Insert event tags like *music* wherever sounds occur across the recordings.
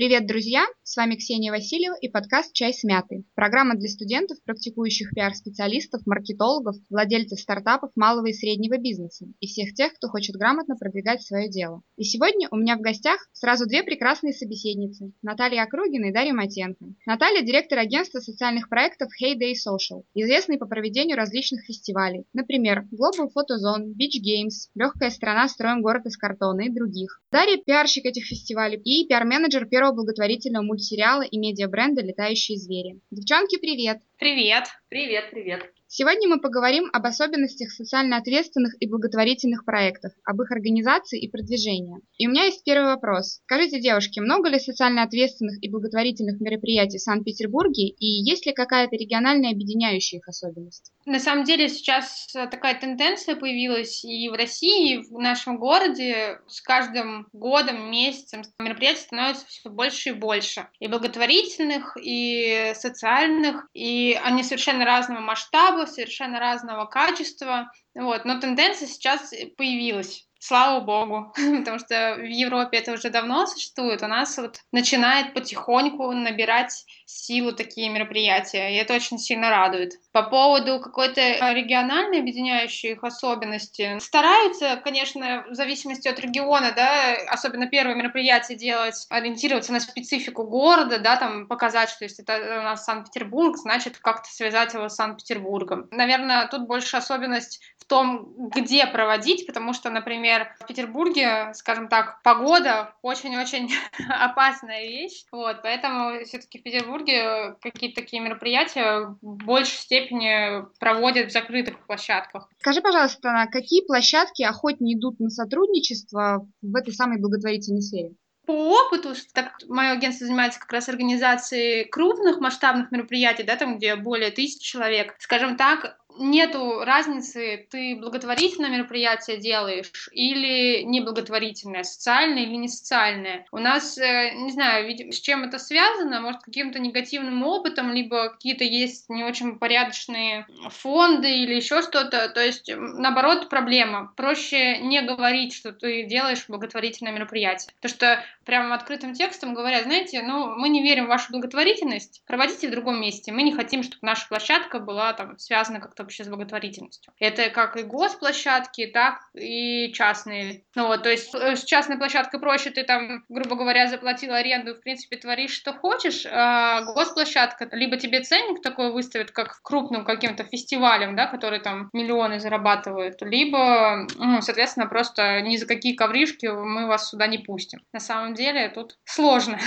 Привет, друзья! С вами Ксения Васильева и подкаст «Чай с мятой». Программа для студентов, практикующих пиар-специалистов, маркетологов, владельцев стартапов малого и среднего бизнеса и всех тех, кто хочет грамотно продвигать свое дело. И сегодня у меня в гостях сразу две прекрасные собеседницы – Наталья Округина и Дарья Матенко. Наталья – директор агентства социальных проектов Heyday Social, известный по проведению различных фестивалей, например, Global Photo Zone, Beach Games, Легкая страна, строим город из картона и других. Дарья – пиарщик этих фестивалей и пиар-менеджер первого первого благотворительного мультсериала и медиабренда «Летающие звери». Девчонки, привет! Привет! Привет, привет! Сегодня мы поговорим об особенностях социально ответственных и благотворительных проектов, об их организации и продвижении. И у меня есть первый вопрос. Скажите, девушки, много ли социально ответственных и благотворительных мероприятий в Санкт-Петербурге и есть ли какая-то региональная объединяющая их особенность? На самом деле сейчас такая тенденция появилась и в России, и в нашем городе. С каждым годом, месяцем мероприятий становится все больше и больше. И благотворительных, и социальных, и они совершенно разного масштаба, совершенно разного качества, вот, но тенденция сейчас появилась. Слава богу, *laughs* потому что в Европе это уже давно существует, у нас вот начинает потихоньку набирать силу такие мероприятия, и это очень сильно радует. По поводу какой-то региональной объединяющей их особенности, стараются, конечно, в зависимости от региона, да, особенно первые мероприятия делать, ориентироваться на специфику города, да, там показать, что если это у нас Санкт-Петербург, значит как-то связать его с Санкт-Петербургом. Наверное, тут больше особенность в том, где проводить, потому что, например, в Петербурге, скажем так, погода очень-очень *laughs* опасная вещь, вот, поэтому все-таки в Петербурге какие-то такие мероприятия в большей степени проводят в закрытых площадках. Скажи, пожалуйста, на какие площадки охотнее идут на сотрудничество в этой самой благотворительной сфере? по опыту, так мое агентство занимается как раз организацией крупных масштабных мероприятий, да, там, где более тысячи человек. Скажем так, нету разницы, ты благотворительное мероприятие делаешь или неблаготворительное, социальное или не социальное. У нас, э, не знаю, с чем это связано, может, каким-то негативным опытом, либо какие-то есть не очень порядочные фонды или еще что-то. То есть, наоборот, проблема. Проще не говорить, что ты делаешь благотворительное мероприятие. Потому что прямо открытым текстом говорят, знаете, ну, мы не верим в вашу благотворительность, проводите в другом месте. Мы не хотим, чтобы наша площадка была там связана как-то вообще с благотворительностью. Это как и госплощадки, так и частные. Ну вот, то есть э, с частной площадкой проще, ты там, грубо говоря, заплатил аренду, в принципе, творишь, что хочешь, а госплощадка, либо тебе ценник такой выставят, как крупным каким-то фестивалем, да, который там миллионы зарабатывают, либо, ну, соответственно, просто ни за какие ковришки мы вас сюда не пустим. На самом деле тут сложно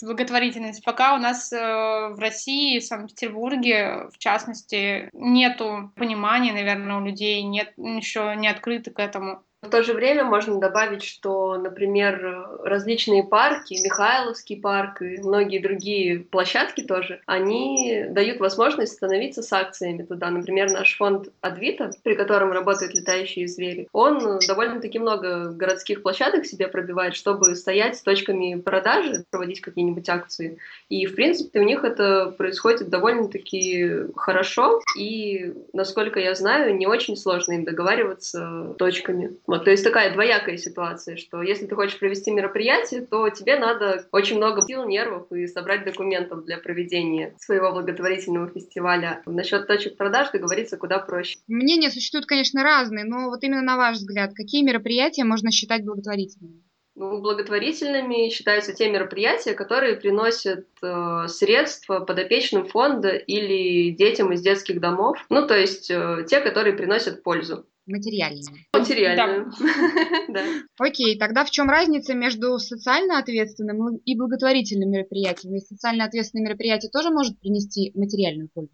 с благотворительностью. Пока у нас э, в России, в Санкт-Петербурге, в частности, нету понимания, наверное, у людей, нет еще не открыты к этому. В то же время можно добавить, что, например, различные парки, Михайловский парк и многие другие площадки тоже, они дают возможность становиться с акциями туда. Например, наш фонд Адвита, при котором работают летающие звери, он довольно-таки много городских площадок себе пробивает, чтобы стоять с точками продажи, проводить какие-нибудь акции. И, в принципе, у них это происходит довольно-таки хорошо, и, насколько я знаю, не очень сложно им договариваться точками. Вот, то есть такая двоякая ситуация, что если ты хочешь провести мероприятие, то тебе надо очень много сил, нервов и собрать документов для проведения своего благотворительного фестиваля. Насчет точек продаж договориться куда проще. Мнения существуют, конечно, разные, но вот именно на ваш взгляд, какие мероприятия можно считать благотворительными? Ну, благотворительными считаются те мероприятия, которые приносят э, средства подопечным фонда или детям из детских домов. Ну, то есть э, те, которые приносят пользу. Материальную. Материальную. *laughs* Да. Окей, тогда в чем разница между социально ответственным и благотворительным мероприятием? Ведь социально ответственное мероприятие тоже может принести материальную пользу.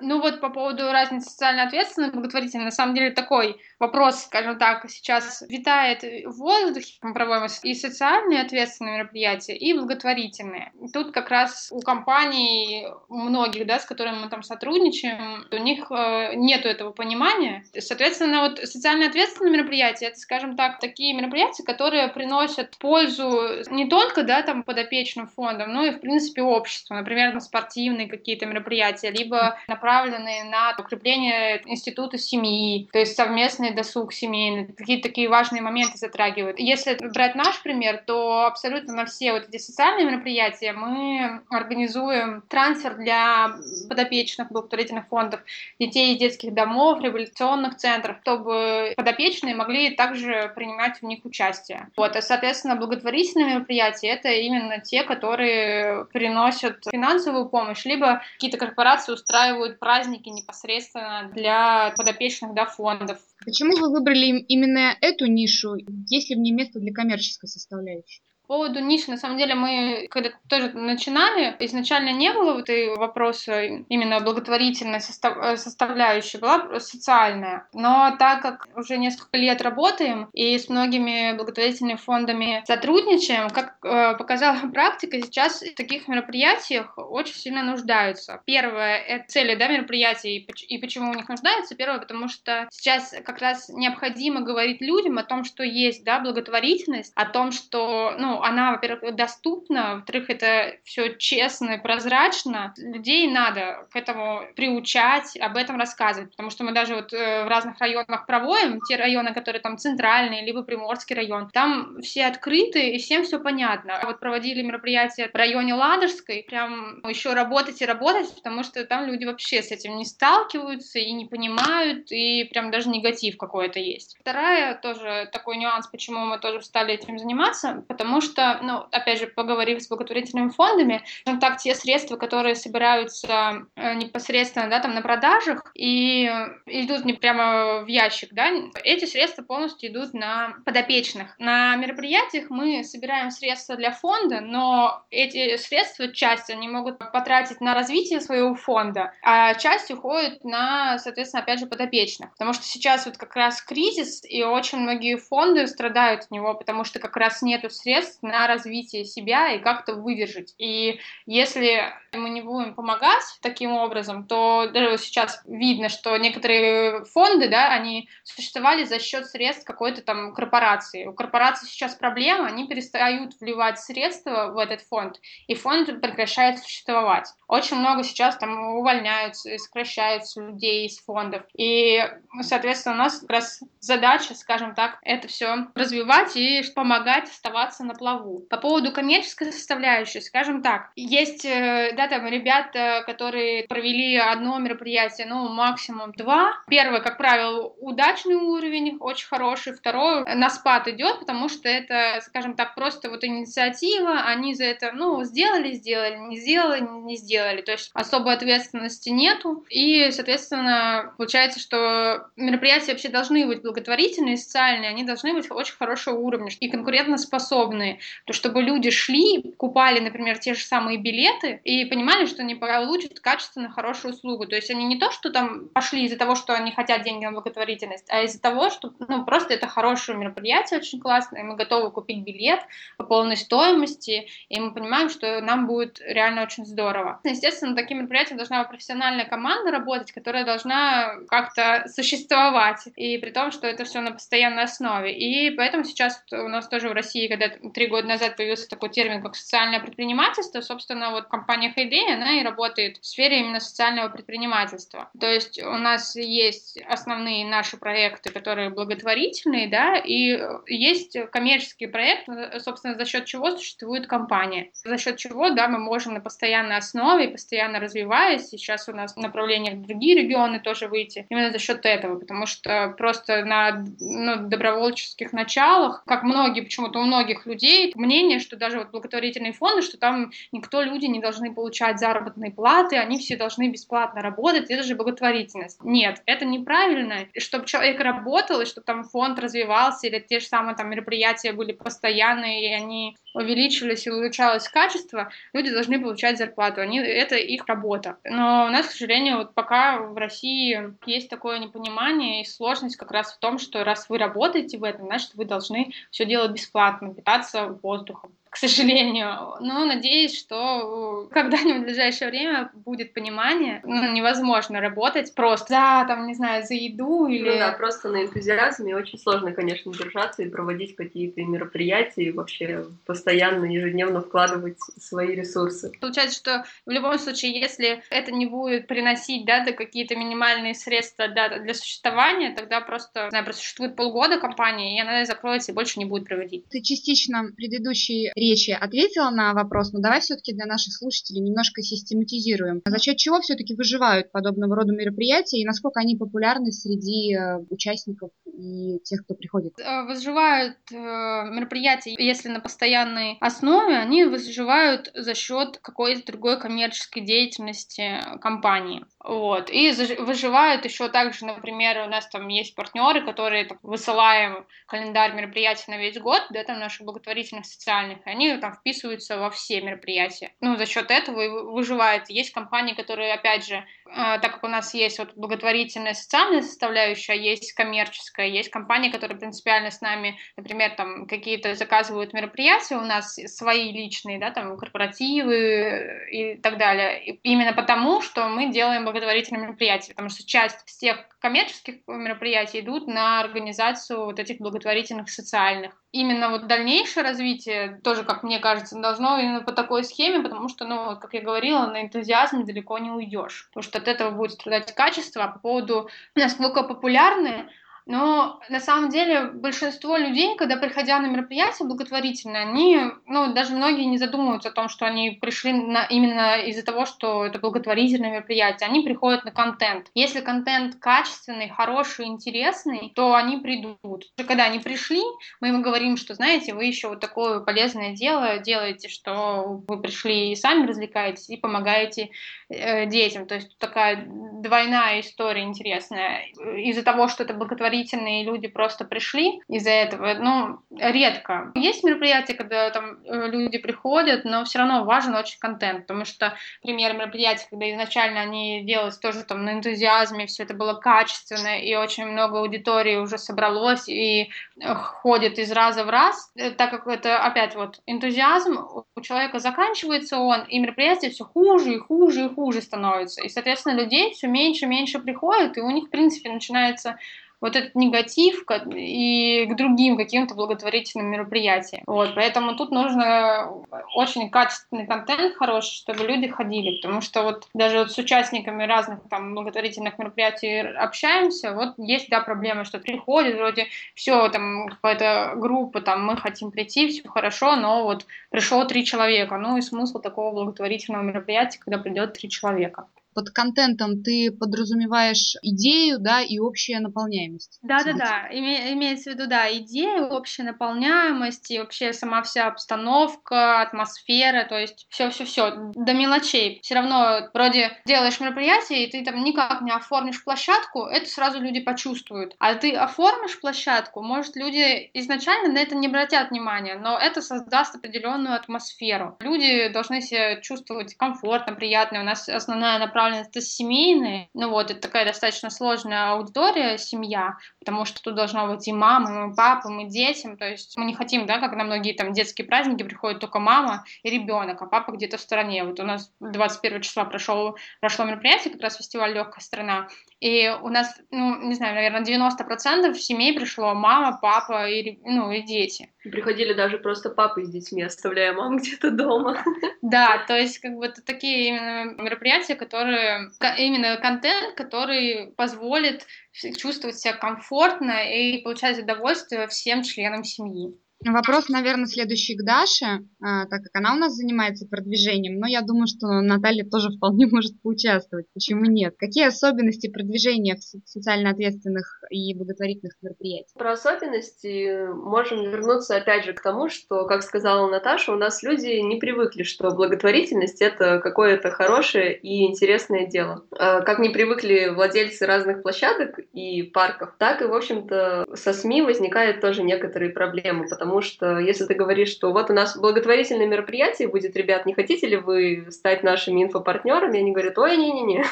Ну вот по поводу разницы социально ответственной и благотворительной, на самом деле такой вопрос, скажем так, сейчас витает в воздухе. Мы проводим и социальные ответственные мероприятия, и благотворительные. Тут как раз у компаний, многих, да, с которыми мы там сотрудничаем, у них э, нету этого понимания. Соответственно, вот социально ответственные мероприятия, это, скажем так, такие мероприятия, которые приносят пользу не только, да, там подопечным фондам, но и, в принципе, обществу. Например, на спортивные какие-то мероприятия, либо направленные на укрепление института семьи, то есть совместные праздный досуг семейный, какие-то такие важные моменты затрагивают. Если брать наш пример, то абсолютно на все вот эти социальные мероприятия мы организуем трансфер для подопечных благотворительных фондов, детей из детских домов, революционных центров, чтобы подопечные могли также принимать в них участие. Вот, а, соответственно, благотворительные мероприятия — это именно те, которые приносят финансовую помощь, либо какие-то корпорации устраивают праздники непосредственно для подопечных да, фондов. Почему вы выбрали именно эту нишу? Есть ли в ней место для коммерческой составляющей? По поводу ниши, на самом деле, мы когда тоже начинали, изначально не было вот и вопроса именно благотворительной состав, э, составляющей, была социальная. Но так как уже несколько лет работаем и с многими благотворительными фондами сотрудничаем, как э, показала *laughs* практика, сейчас в таких мероприятиях очень сильно нуждаются. Первое — это цели да, мероприятий и почему у них нуждаются. Первое, потому что сейчас как раз необходимо говорить людям о том, что есть да, благотворительность, о том, что ну, она, во-первых, доступна, во-вторых, это все честно и прозрачно. Людей надо к этому приучать, об этом рассказывать, потому что мы даже вот э, в разных районах проводим, те районы, которые там центральные, либо Приморский район, там все открыты и всем все понятно. А вот проводили мероприятие в районе Ладожской, прям еще работать и работать, потому что там люди вообще с этим не сталкиваются и не понимают, и прям даже негатив какой-то есть. Вторая тоже такой нюанс, почему мы тоже стали этим заниматься, потому что, ну, опять же, поговорив с благотворительными фондами, ну, так, те средства, которые собираются э, непосредственно, да, там, на продажах и идут не прямо в ящик, да, эти средства полностью идут на подопечных. На мероприятиях мы собираем средства для фонда, но эти средства, часть они могут потратить на развитие своего фонда, а часть уходит на, соответственно, опять же, подопечных. Потому что сейчас вот как раз кризис, и очень многие фонды страдают от него, потому что как раз нету средств на развитие себя и как-то выдержать. И если мы не будем помогать таким образом, то даже сейчас видно, что некоторые фонды, да, они существовали за счет средств какой-то там корпорации. У корпорации сейчас проблема, они перестают вливать средства в этот фонд, и фонд прекращает существовать. Очень много сейчас там увольняются, сокращаются людей из фондов. И, соответственно, у нас как раз задача, скажем так, это все развивать и помогать оставаться на плаву. По поводу коммерческой составляющей, скажем так, есть, э, да, там ребята, которые провели одно мероприятие, ну, максимум два. Первое, как правило, удачный уровень, очень хороший. Второе, на спад идет, потому что это, скажем так, просто вот инициатива, они за это, ну, сделали, сделали, не сделали, не сделали. То есть особой ответственности нету. И, соответственно, получается, что мероприятия вообще должны быть благотворительные, социальные, они должны быть очень хорошего уровня и конкурентоспособные то чтобы люди шли, купали, например, те же самые билеты и понимали, что они получат качественно хорошую услугу. То есть они не то, что там пошли из-за того, что они хотят деньги на благотворительность, а из-за того, что ну, просто это хорошее мероприятие, очень классное, мы готовы купить билет по полной стоимости, и мы понимаем, что нам будет реально очень здорово. Естественно, таким мероприятиям должна профессиональная команда работать, которая должна как-то существовать, и при том, что это все на постоянной основе. И поэтому сейчас у нас тоже в России, когда три года назад появился такой термин, как социальное предпринимательство. Собственно, вот компания Hayday, она и работает в сфере именно социального предпринимательства. То есть у нас есть основные наши проекты, которые благотворительные, да, и есть коммерческий проект, собственно, за счет чего существует компания. За счет чего, да, мы можем на постоянной основе, постоянно развиваясь, сейчас у нас направление в другие регионы тоже выйти, именно за счет этого, потому что просто на ну, добровольческих началах, как многие, почему-то у многих людей, мнение, что даже вот благотворительные фонды, что там никто, люди не должны получать заработные платы, они все должны бесплатно работать, это же благотворительность. Нет, это неправильно. Чтобы человек работал, и чтобы там фонд развивался, или те же самые там мероприятия были постоянные, и они увеличивались и улучшалось качество, люди должны получать зарплату. Они, это их работа. Но у нас, к сожалению, вот пока в России есть такое непонимание и сложность как раз в том, что раз вы работаете в этом, значит, вы должны все делать бесплатно, питаться воздухом. К сожалению. Но надеюсь, что когда-нибудь в ближайшее время будет понимание. Ну, невозможно работать просто за, там, не знаю, за еду или... Ну да, просто на энтузиазме очень сложно, конечно, держаться и проводить какие-то мероприятия и вообще постоянно, ежедневно вкладывать свои ресурсы. Получается, что в любом случае, если это не будет приносить, да, какие-то минимальные средства для, для существования, тогда просто, не знаю, просуществует полгода компания, и она закроется и больше не будет проводить. Ты частично в предыдущей речи ответила на вопрос, но давай все-таки для наших слушателей немножко систематизируем. За счет чего все-таки выживают подобного рода мероприятия и насколько они популярны среди э, участников и тех, кто приходит? Э, выживают э, мероприятия, если на постоянной основе, они выживают за счет какой-то другой коммерческой деятельности компании. Вот. И выживают еще также, например, у нас там есть партнеры, которые так, высылаем календарь мероприятий на весь год, да, там наших благотворительных социальных, и они там вписываются во все мероприятия. Ну, за счет этого и выживает. Есть компании, которые, опять же, а, так как у нас есть вот благотворительная социальная составляющая, есть коммерческая, есть компании, которые принципиально с нами, например, там какие-то заказывают мероприятия, у нас свои личные, да, там корпоративы и так далее. И именно потому, что мы делаем благотворительные мероприятия, потому что часть всех коммерческих мероприятий идут на организацию вот этих благотворительных социальных. Именно вот дальнейшее развитие тоже, как мне кажется, должно именно по такой схеме, потому что, ну, как я говорила, на энтузиазме далеко не уйдешь, потому что от этого будет страдать качество. А по поводу насколько популярны но на самом деле большинство людей, когда приходя на мероприятие благотворительное, они, ну, даже многие не задумываются о том, что они пришли на, именно из-за того, что это благотворительное мероприятие. Они приходят на контент. Если контент качественный, хороший, интересный, то они придут. Когда они пришли, мы им говорим, что, знаете, вы еще вот такое полезное дело делаете, что вы пришли и сами развлекаетесь, и помогаете э, детям. То есть такая двойная история интересная. Из-за того, что это благотворительное благотворительные люди просто пришли из-за этого, ну, редко. Есть мероприятия, когда там э, люди приходят, но все равно важен очень контент, потому что пример мероприятий, когда изначально они делались тоже там на энтузиазме, все это было качественно, и очень много аудитории уже собралось и э, ходит из раза в раз, э, так как это опять вот энтузиазм, у человека заканчивается он, и мероприятие все хуже и хуже и хуже становится. И, соответственно, людей все меньше и меньше приходит, и у них, в принципе, начинается вот этот негатив и к другим каким-то благотворительным мероприятиям. Вот, поэтому тут нужно очень качественный контент хороший, чтобы люди ходили, потому что вот даже вот с участниками разных там благотворительных мероприятий общаемся, вот есть, да, проблема, что приходит, вроде все, там какая-то группа, там мы хотим прийти, все хорошо, но вот пришло три человека, ну и смысл такого благотворительного мероприятия, когда придет три человека под контентом ты подразумеваешь идею, да, и общая наполняемость. Да-да-да, име, имеется в виду, да, идея, общая наполняемость и вообще сама вся обстановка, атмосфера, то есть все-все-все до мелочей. Все равно вроде делаешь мероприятие, и ты там никак не оформишь площадку, это сразу люди почувствуют. А ты оформишь площадку, может, люди изначально на это не обратят внимания, но это создаст определенную атмосферу. Люди должны себя чувствовать комфортно, приятно. У нас основная направленность направленность это семейные, ну вот, это такая достаточно сложная аудитория, семья, потому что тут должно быть и мама, и папа, и детям, то есть мы не хотим, да, как на многие там детские праздники приходят только мама и ребенок, а папа где-то в стороне. Вот у нас 21 числа прошел, прошло мероприятие, как раз фестиваль «Легкая страна», и у нас, ну, не знаю, наверное, 90% семей пришло мама, папа и, ну, и дети. Приходили даже просто папы с детьми, оставляя маму *laughs* где-то дома. Да, то есть как бы это такие именно мероприятия, которые, именно контент, который позволит чувствовать себя комфортно и получать удовольствие всем членам семьи. Вопрос, наверное, следующий к Даше, а, так как она у нас занимается продвижением, но я думаю, что Наталья тоже *laughs* вполне может поучаствовать. Почему нет? Какие особенности продвижения в социально ответственных и благотворительных мероприятиях? Про особенности можем вернуться опять же к тому, что, как сказала Наташа, у нас люди не привыкли, что благотворительность — это какое-то хорошее и интересное дело. А, как не привыкли владельцы разных площадок и парков, так и, в общем-то, со СМИ возникают тоже некоторые проблемы, потому потому что если ты говоришь, что вот у нас благотворительное мероприятие будет, ребят, не хотите ли вы стать нашими инфопартнерами? Они говорят, ой, не-не-не,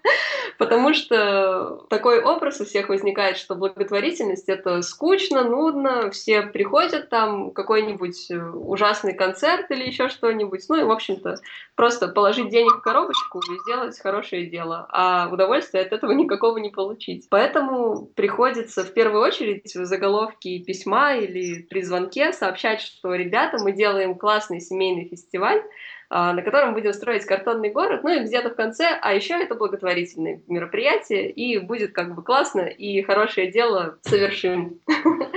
*laughs* Потому что такой образ у всех возникает, что благотворительность — это скучно, нудно, все приходят там, какой-нибудь э, ужасный концерт или еще что-нибудь, ну и, в общем-то, просто положить денег в коробочку и сделать хорошее дело, а удовольствия от этого *laughs* никакого не получить. Поэтому приходится в первую очередь в заголовке письма или при звонке сообщать, что, ребята, мы делаем классный семейный фестиваль, на котором будем строить картонный город, ну и где-то в конце, а еще это благотворительное мероприятие, и будет как бы классно, и хорошее дело совершим. *laughs*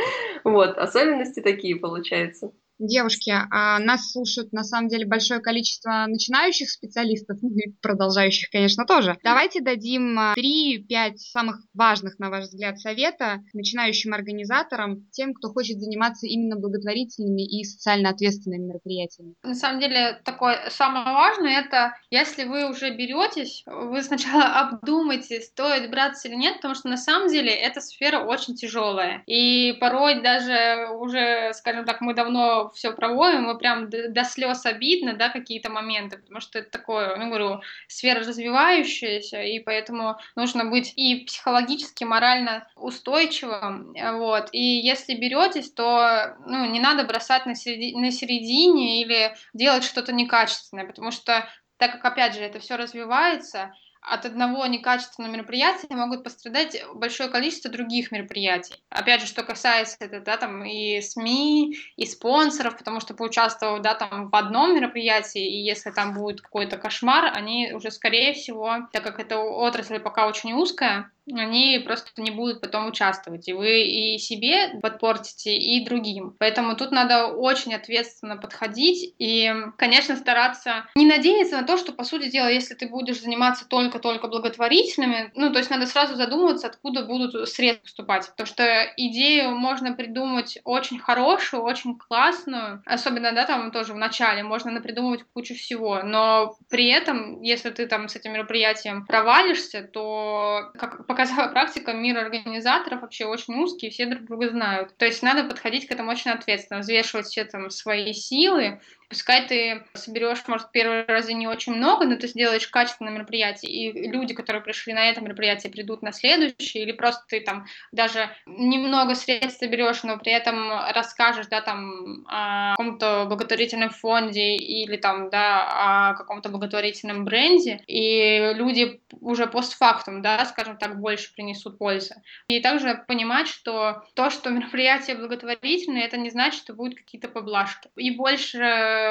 Вот, особенности такие получаются. Девушки, а нас слушают на самом деле большое количество начинающих специалистов, *laughs* ну и продолжающих, конечно, тоже. Давайте дадим 3-5 а, самых важных, на ваш взгляд, совета начинающим организаторам, тем, кто хочет заниматься именно благотворительными и социально ответственными мероприятиями. На самом деле, такое самое важное, это если вы уже беретесь, вы сначала *laughs* обдумайте, стоит браться или нет, потому что на самом деле эта сфера очень тяжелая. И порой даже уже, скажем так, мы давно все проводим, и прям до, до слез обидно, да, какие-то моменты, потому что это такое, ну, говорю, сфера развивающаяся, и поэтому нужно быть и психологически, морально устойчивым, вот, и если беретесь, то, ну, не надо бросать на, середи, на середине или делать что-то некачественное, потому что так как, опять же, это все развивается, от одного некачественного мероприятия могут пострадать большое количество других мероприятий. Опять же, что касается это, да, там и СМИ, и спонсоров, потому что поучаствовав, да, там в одном мероприятии, и если там будет какой-то кошмар, они уже, скорее всего, так как эта отрасль пока очень узкая, они просто не будут потом участвовать. И вы и себе подпортите, и другим. Поэтому тут надо очень ответственно подходить и, конечно, стараться не надеяться на то, что, по сути дела, если ты будешь заниматься только-только благотворительными, ну, то есть надо сразу задумываться, откуда будут средства поступать. Потому что идею можно придумать очень хорошую, очень классную, особенно, да, там тоже в начале, можно напридумывать кучу всего, но при этом, если ты там с этим мероприятием провалишься, то, как показала практика, мир организаторов вообще очень узкий, все друг друга знают. То есть надо подходить к этому очень ответственно, взвешивать все там свои силы, Пускай ты соберешь, может, первый раз не очень много, но ты сделаешь качественное мероприятие, и люди, которые пришли на это мероприятие, придут на следующее, или просто ты там даже немного средств соберешь, но при этом расскажешь, да, там, о каком-то благотворительном фонде или там, да, о каком-то благотворительном бренде, и люди уже постфактум, да, скажем так, больше принесут пользы. И также понимать, что то, что мероприятие благотворительное, это не значит, что будут какие-то поблажки. И больше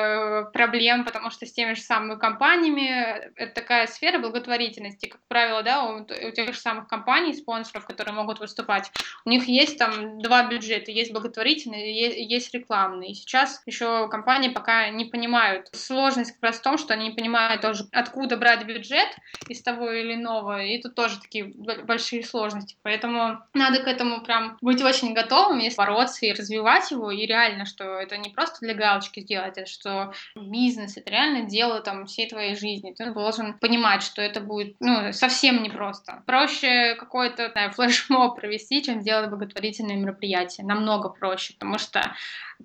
проблем, потому что с теми же самыми компаниями это такая сфера благотворительности, как правило, да, у, у тех же самых компаний, спонсоров, которые могут выступать, у них есть там два бюджета, есть благотворительный, есть рекламный. И сейчас еще компании пока не понимают. Сложность как раз в том, что они не понимают тоже, откуда брать бюджет из того или иного, и тут тоже такие большие сложности. Поэтому надо к этому прям быть очень готовым, если бороться и развивать его, и реально, что это не просто для галочки сделать, это что бизнес — это реально дело там всей твоей жизни. Ты должен понимать, что это будет ну, совсем непросто. Проще какой-то флешмоб провести, чем делать благотворительное мероприятие. Намного проще, потому что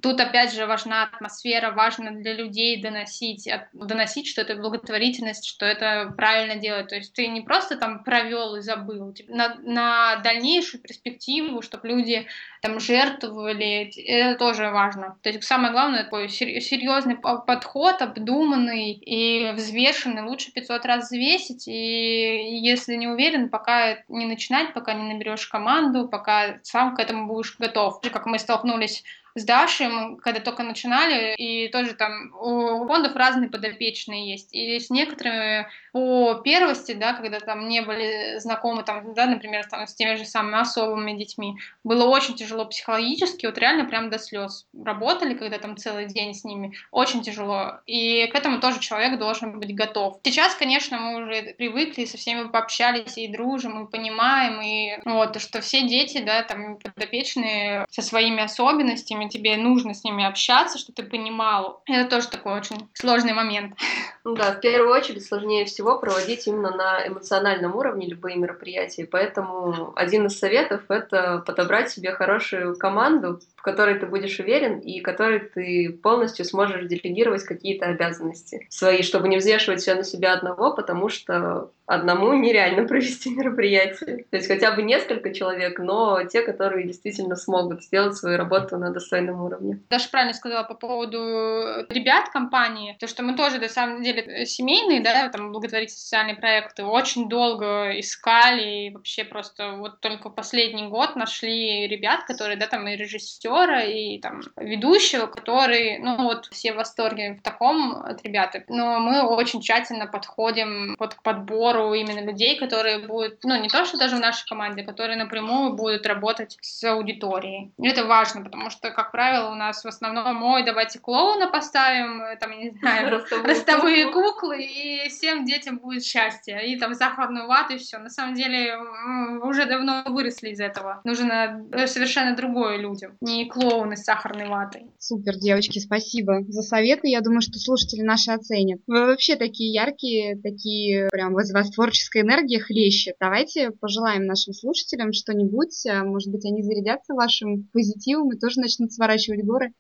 Тут, опять же, важна атмосфера, важно для людей доносить, доносить, что это благотворительность, что это правильно делать. То есть ты не просто там провел и забыл. На, на дальнейшую перспективу, чтобы люди там жертвовали, это тоже важно. То есть самое главное, такой серьезный подход, обдуманный и взвешенный. Лучше 500 раз взвесить, и если не уверен, пока не начинать, пока не наберешь команду, пока сам к этому будешь готов. Как мы столкнулись с Дашей, когда только начинали, и тоже там у фондов разные подопечные есть. И с некоторыми по первости, да, когда там не были знакомы, там, да, например, там, с теми же самыми особыми детьми, было очень тяжело психологически, вот реально прям до слез. Работали, когда там целый день с ними, очень тяжело. И к этому тоже человек должен быть готов. Сейчас, конечно, мы уже привыкли, со всеми пообщались и дружим, и понимаем, и вот, что все дети, да, там, подопечные со своими особенностями, тебе нужно с ними общаться, чтобы ты понимал. Это тоже такой очень сложный момент. *laughs* Ну да, в первую очередь сложнее всего проводить именно на эмоциональном уровне любые мероприятия. Поэтому один из советов — это подобрать себе хорошую команду, в которой ты будешь уверен и которой ты полностью сможешь делегировать какие-то обязанности свои, чтобы не взвешивать все на себя одного, потому что одному *laughs* нереально провести мероприятие. То есть хотя бы несколько человек, но те, которые действительно смогут сделать свою работу на достойном уровне. Даша правильно сказала по поводу ребят компании, то, что мы тоже, на самом деле, семейные, да, там, благотворительные социальные проекты, очень долго искали, и вообще просто вот только последний год нашли ребят, которые, да, там, и режиссера, и там ведущего, которые, ну, вот все в восторге в таком от ребят. Но мы очень тщательно подходим под, к подбору именно людей, которые будут, ну, не то, что даже в нашей команде, которые напрямую будут работать с аудиторией. И это важно, потому что, как правило, у нас в основном, ой, давайте клоуна поставим, там, я не знаю, *laughs* ростовые куклы, и всем детям будет счастье. И там сахарную вату, и все. На самом деле, уже давно выросли из этого. Нужно совершенно другое людям, не клоуны с сахарной ватой. Супер, девочки, спасибо за советы. Я думаю, что слушатели наши оценят. Вы вообще такие яркие, такие прям из вас творческая энергия хлещет. Давайте пожелаем нашим слушателям что-нибудь. А, может быть, они зарядятся вашим позитивом и тоже начнут сворачивать горы.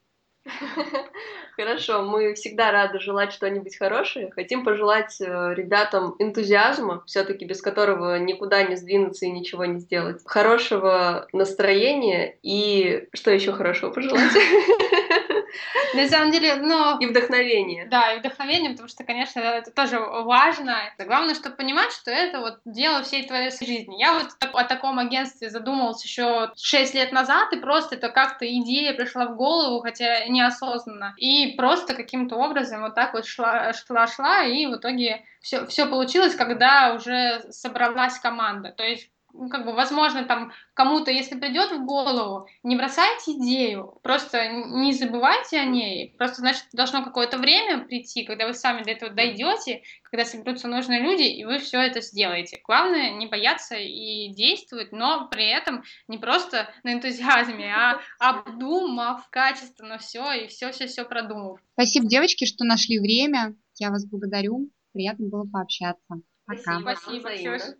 *laughs* Хорошо, мы всегда рады желать что-нибудь хорошее. Хотим пожелать э, ребятам энтузиазма, все-таки без которого никуда не сдвинуться и ничего не сделать. Хорошего настроения и что еще хорошего пожелать? *laughs* *laughs* На самом деле, но... И вдохновение. Да, и вдохновение, потому что, конечно, это тоже важно. Главное, чтобы понимать, что это вот дело всей твоей жизни. Я вот о таком агентстве задумывалась еще 6 лет назад, и просто это как-то идея пришла в голову, хотя неосознанно. И просто каким-то образом вот так вот шла, шла, шла, и в итоге все, все получилось, когда уже собралась команда. То есть ну, как бы, возможно, там кому-то, если придет в голову, не бросайте идею, просто не забывайте о ней. Просто, значит, должно какое-то время прийти, когда вы сами до этого дойдете, когда соберутся нужные люди, и вы все это сделаете. Главное не бояться и действовать, но при этом не просто на энтузиазме, а *laughs* обдумав качественно все и все-все-все продумав. Спасибо, девочки, что нашли время. Я вас благодарю. Приятно было пообщаться. Пока. Спасибо, спасибо.